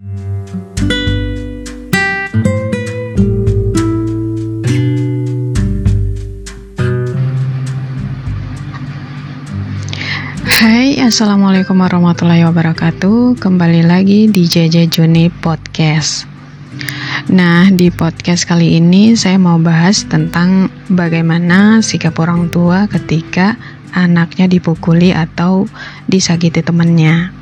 Hai, Assalamualaikum warahmatullahi wabarakatuh Kembali lagi di JJ Juni Podcast Nah, di podcast kali ini saya mau bahas tentang bagaimana sikap orang tua ketika anaknya dipukuli atau disakiti temannya.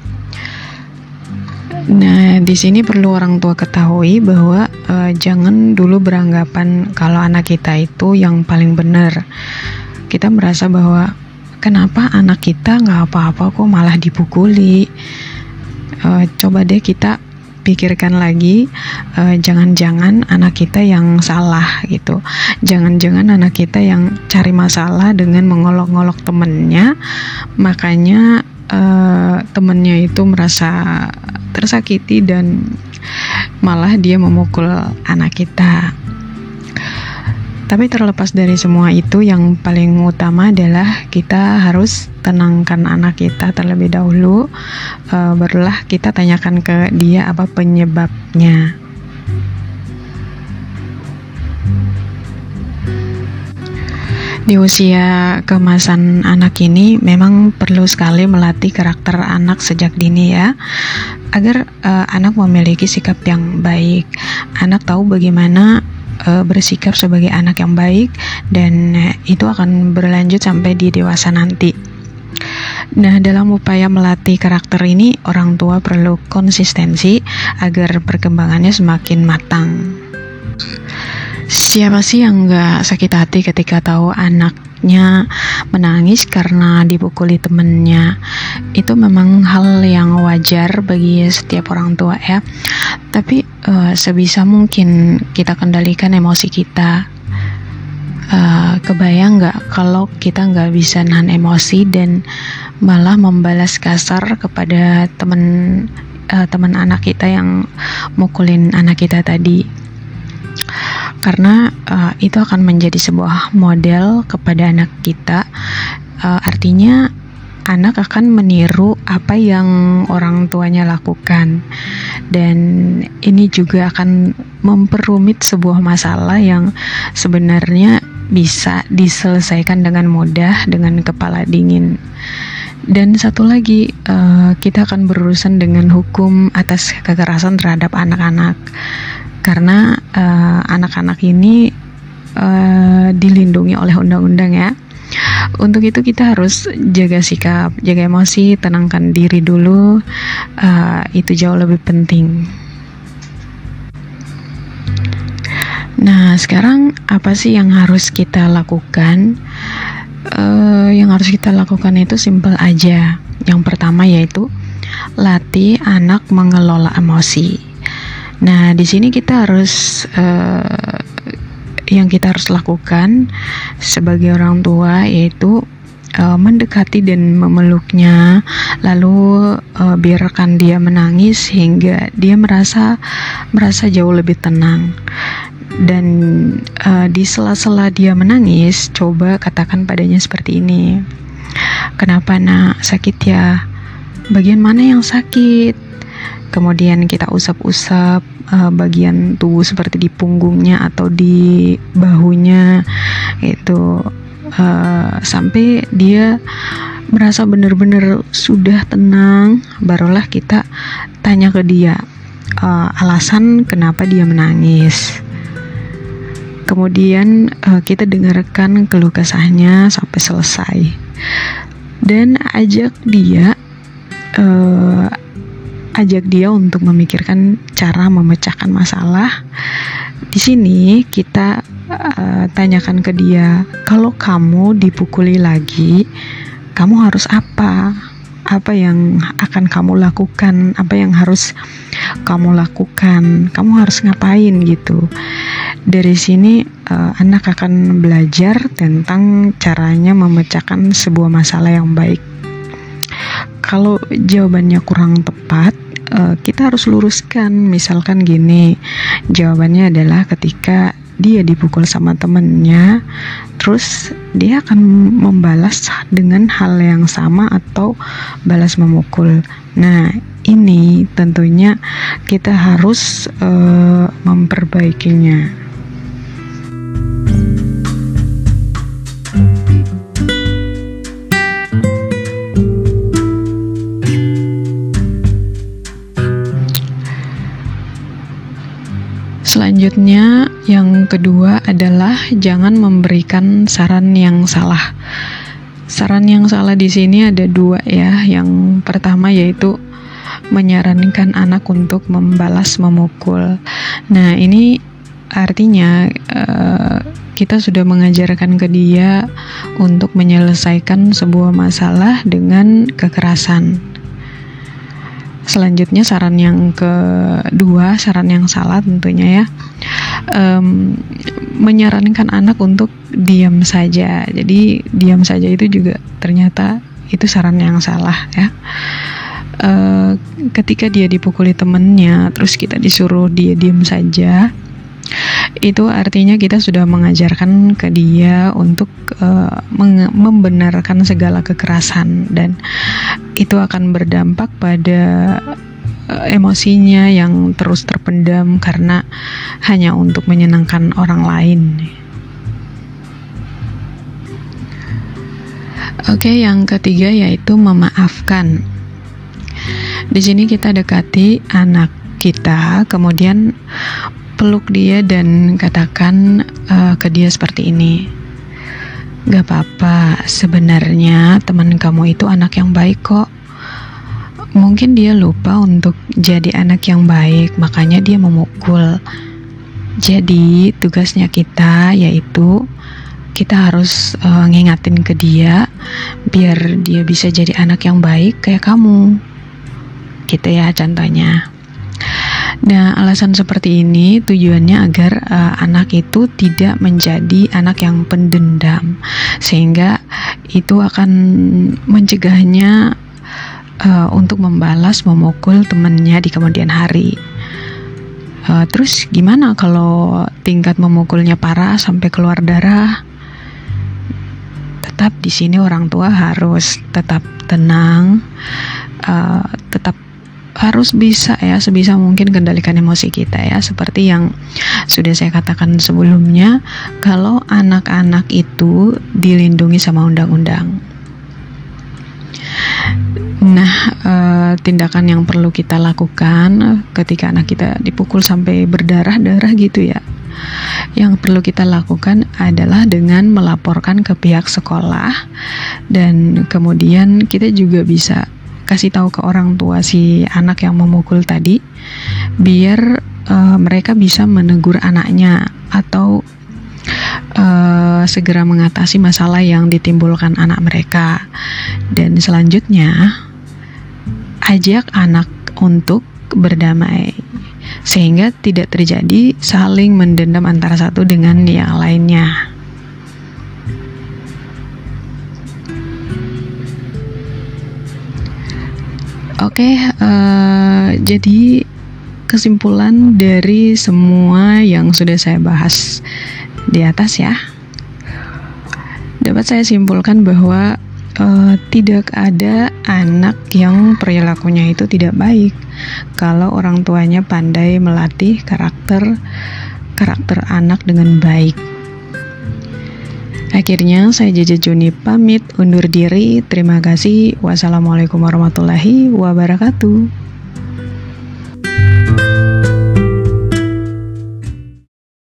Nah, di sini perlu orang tua ketahui bahwa uh, jangan dulu beranggapan kalau anak kita itu yang paling benar. Kita merasa bahwa kenapa anak kita nggak apa-apa kok malah dipukuli. Uh, coba deh kita pikirkan lagi eh, jangan-jangan anak kita yang salah gitu jangan-jangan anak kita yang cari masalah dengan mengolok-olok temennya makanya uh, temennya itu merasa tersakiti dan malah dia memukul anak kita tapi terlepas dari semua itu, yang paling utama adalah kita harus tenangkan anak kita terlebih dahulu. Uh, barulah kita tanyakan ke dia apa penyebabnya. Di usia kemasan anak ini memang perlu sekali melatih karakter anak sejak dini ya agar uh, anak memiliki sikap yang baik. Anak tahu bagaimana uh, bersikap sebagai anak yang baik dan itu akan berlanjut sampai di dewasa nanti. Nah, dalam upaya melatih karakter ini, orang tua perlu konsistensi agar perkembangannya semakin matang. Siapa sih yang nggak sakit hati ketika tahu anaknya menangis karena dipukuli temennya? Itu memang hal yang wajar bagi setiap orang tua ya. Tapi uh, sebisa mungkin kita kendalikan emosi kita. Uh, kebayang nggak kalau kita nggak bisa nahan emosi dan malah membalas kasar kepada teman uh, teman anak kita yang mukulin anak kita tadi karena uh, itu akan menjadi sebuah model kepada anak kita. Uh, artinya anak akan meniru apa yang orang tuanya lakukan. Dan ini juga akan memperumit sebuah masalah yang sebenarnya bisa diselesaikan dengan mudah dengan kepala dingin. Dan satu lagi uh, kita akan berurusan dengan hukum atas kekerasan terhadap anak-anak karena uh, anak-anak ini uh, dilindungi oleh undang-undang ya. Untuk itu kita harus jaga sikap, jaga emosi, tenangkan diri dulu. Uh, itu jauh lebih penting. Nah, sekarang apa sih yang harus kita lakukan? Uh, yang harus kita lakukan itu simpel aja. Yang pertama yaitu latih anak mengelola emosi. Nah, di sini kita harus uh, yang kita harus lakukan sebagai orang tua yaitu uh, mendekati dan memeluknya, lalu uh, biarkan dia menangis hingga dia merasa merasa jauh lebih tenang. Dan uh, di sela-sela dia menangis, coba katakan padanya seperti ini. Kenapa nak sakit ya? Bagian mana yang sakit? Kemudian kita usap-usap uh, bagian tubuh seperti di punggungnya atau di bahunya itu uh, sampai dia merasa benar-benar sudah tenang barulah kita tanya ke dia uh, alasan kenapa dia menangis. Kemudian uh, kita dengarkan keluh kesahnya sampai selesai. Dan ajak dia uh, ajak dia untuk memikirkan cara memecahkan masalah. Di sini kita uh, tanyakan ke dia, kalau kamu dipukuli lagi, kamu harus apa? Apa yang akan kamu lakukan? Apa yang harus kamu lakukan? Kamu harus ngapain gitu? Dari sini uh, anak akan belajar tentang caranya memecahkan sebuah masalah yang baik. Kalau jawabannya kurang tepat, uh, kita harus luruskan misalkan gini jawabannya adalah ketika dia dipukul sama temennya terus dia akan membalas dengan hal yang sama atau balas memukul nah ini tentunya kita harus uh, memperbaikinya. Selanjutnya, yang kedua adalah jangan memberikan saran yang salah. Saran yang salah di sini ada dua ya. Yang pertama yaitu menyarankan anak untuk membalas memukul. Nah, ini artinya uh, kita sudah mengajarkan ke dia untuk menyelesaikan sebuah masalah dengan kekerasan. Selanjutnya saran yang kedua, saran yang salah tentunya ya, um, menyarankan anak untuk diam saja. Jadi diam saja itu juga ternyata itu saran yang salah ya. Uh, ketika dia dipukuli temennya, terus kita disuruh dia diam saja, itu artinya kita sudah mengajarkan ke dia untuk uh, membenarkan segala kekerasan dan itu akan berdampak pada uh, emosinya yang terus terpendam karena hanya untuk menyenangkan orang lain. Oke, yang ketiga yaitu memaafkan. Di sini kita dekati anak kita, kemudian peluk dia dan katakan uh, ke dia seperti ini. Gak apa-apa, sebenarnya teman kamu itu anak yang baik kok. Mungkin dia lupa untuk jadi anak yang baik, makanya dia memukul. Jadi, tugasnya kita yaitu kita harus uh, ngingatin ke dia biar dia bisa jadi anak yang baik kayak kamu. Gitu ya contohnya. Nah, alasan seperti ini tujuannya agar uh, anak itu tidak menjadi anak yang pendendam, sehingga itu akan mencegahnya uh, untuk membalas memukul temannya di kemudian hari. Uh, terus gimana kalau tingkat memukulnya parah sampai keluar darah? Tetap di sini orang tua harus tetap tenang, uh, tetap harus bisa ya sebisa mungkin kendalikan emosi kita ya seperti yang sudah saya katakan sebelumnya kalau anak-anak itu dilindungi sama undang-undang Nah, e, tindakan yang perlu kita lakukan ketika anak kita dipukul sampai berdarah-darah gitu ya. Yang perlu kita lakukan adalah dengan melaporkan ke pihak sekolah dan kemudian kita juga bisa kasih tahu ke orang tua si anak yang memukul tadi biar uh, mereka bisa menegur anaknya atau uh, segera mengatasi masalah yang ditimbulkan anak mereka dan selanjutnya ajak anak untuk berdamai sehingga tidak terjadi saling mendendam antara satu dengan yang lainnya. Oke, okay, uh, eh, jadi kesimpulan dari semua yang sudah saya bahas di atas ya, dapat saya simpulkan bahwa uh, tidak ada anak yang perilakunya itu tidak baik kalau orang tuanya pandai melatih karakter karakter anak dengan baik. Akhirnya saya Jaja Juni pamit undur diri. Terima kasih. Wassalamualaikum warahmatullahi wabarakatuh.